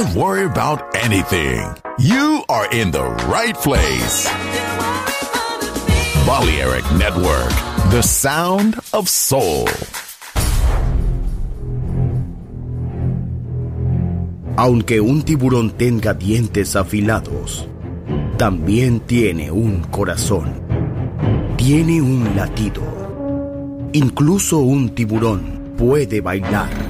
Don't worry about anything. You are in the right place. Balearic Network, the sound of soul. Aunque un tiburón tenga dientes afilados, también tiene un corazón. Tiene un latido. Incluso un tiburón puede bailar.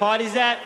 part is that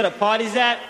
where the party's at?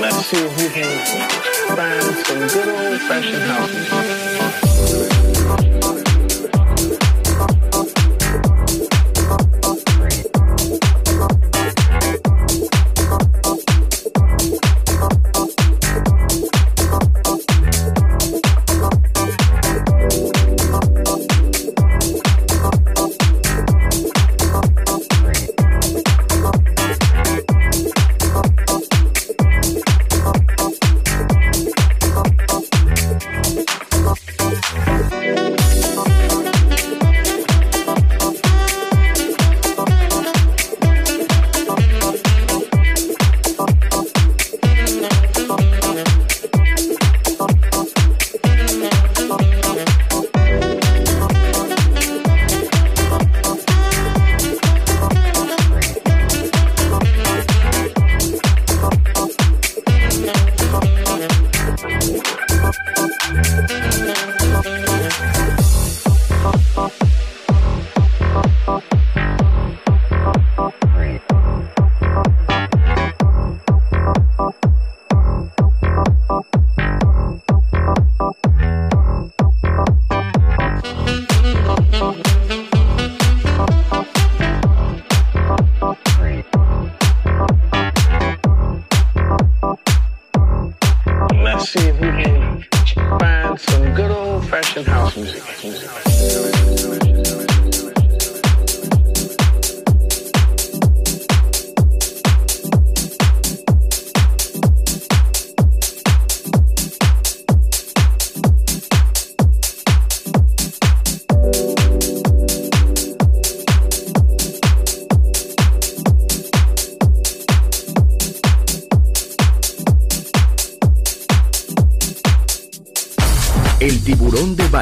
Let's see if we can find some good old-fashioned houses.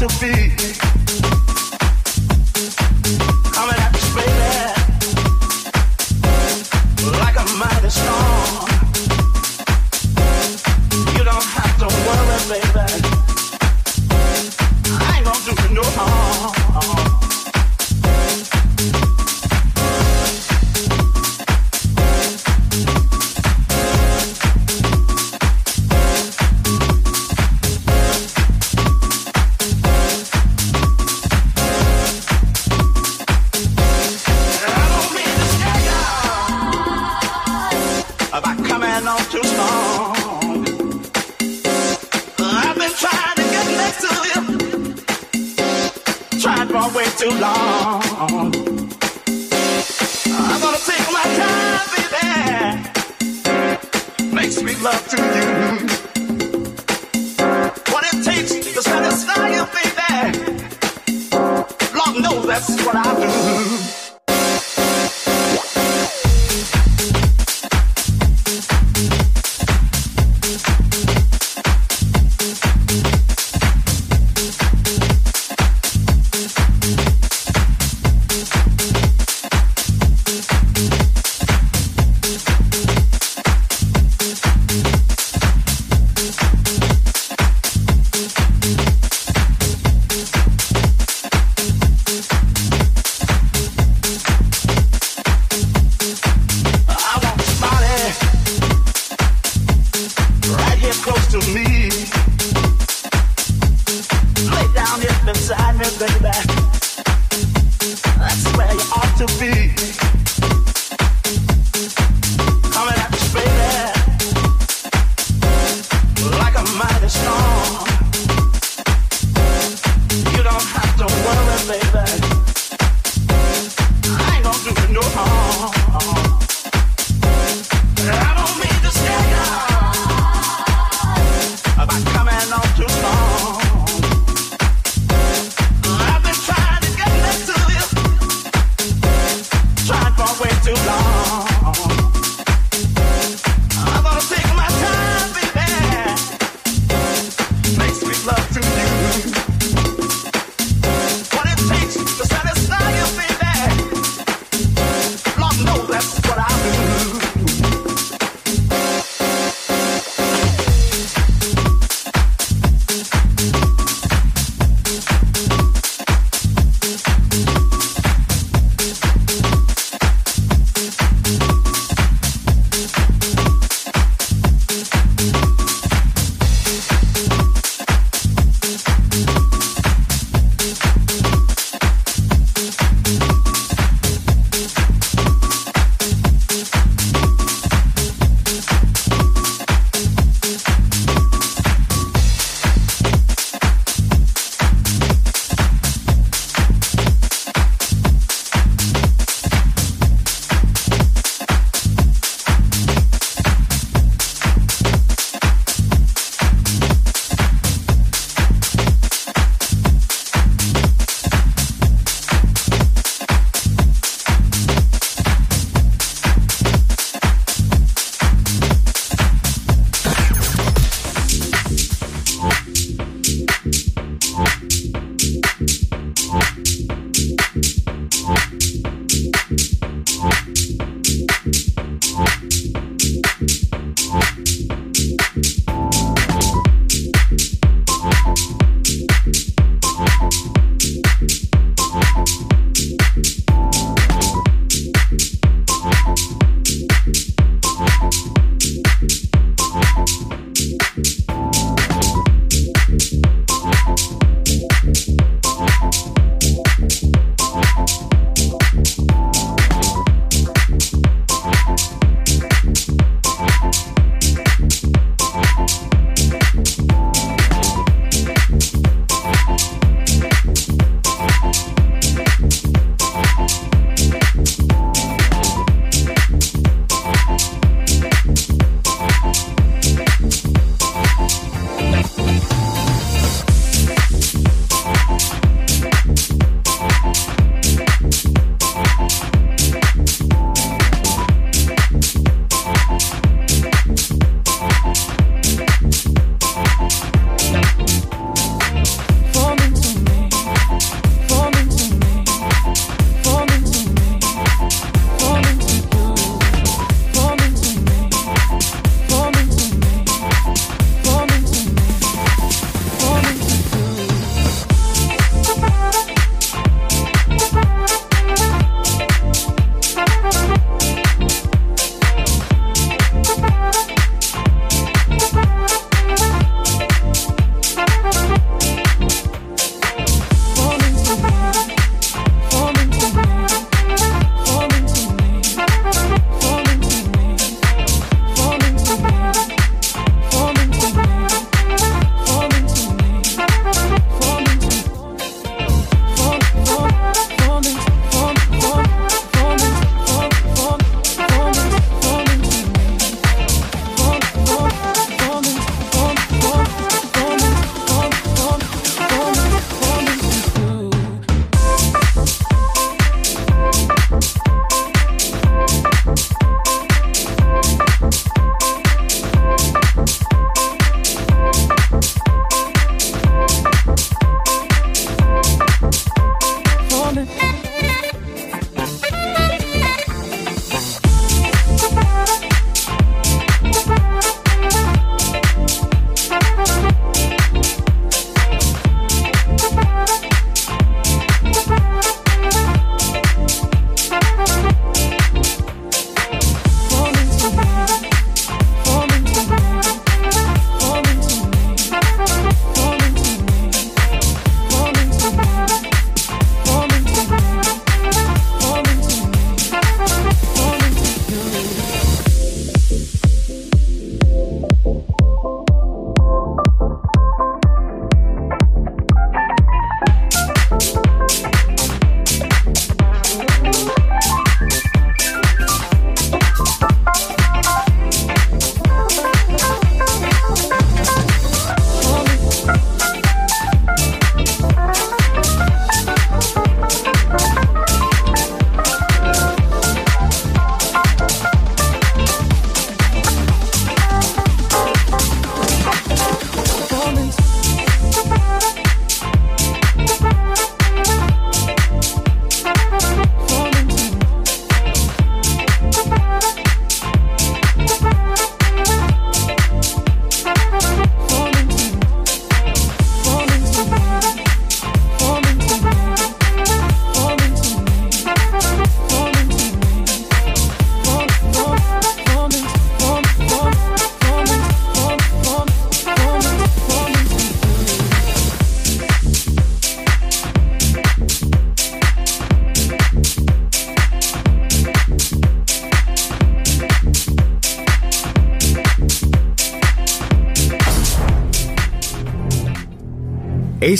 To be.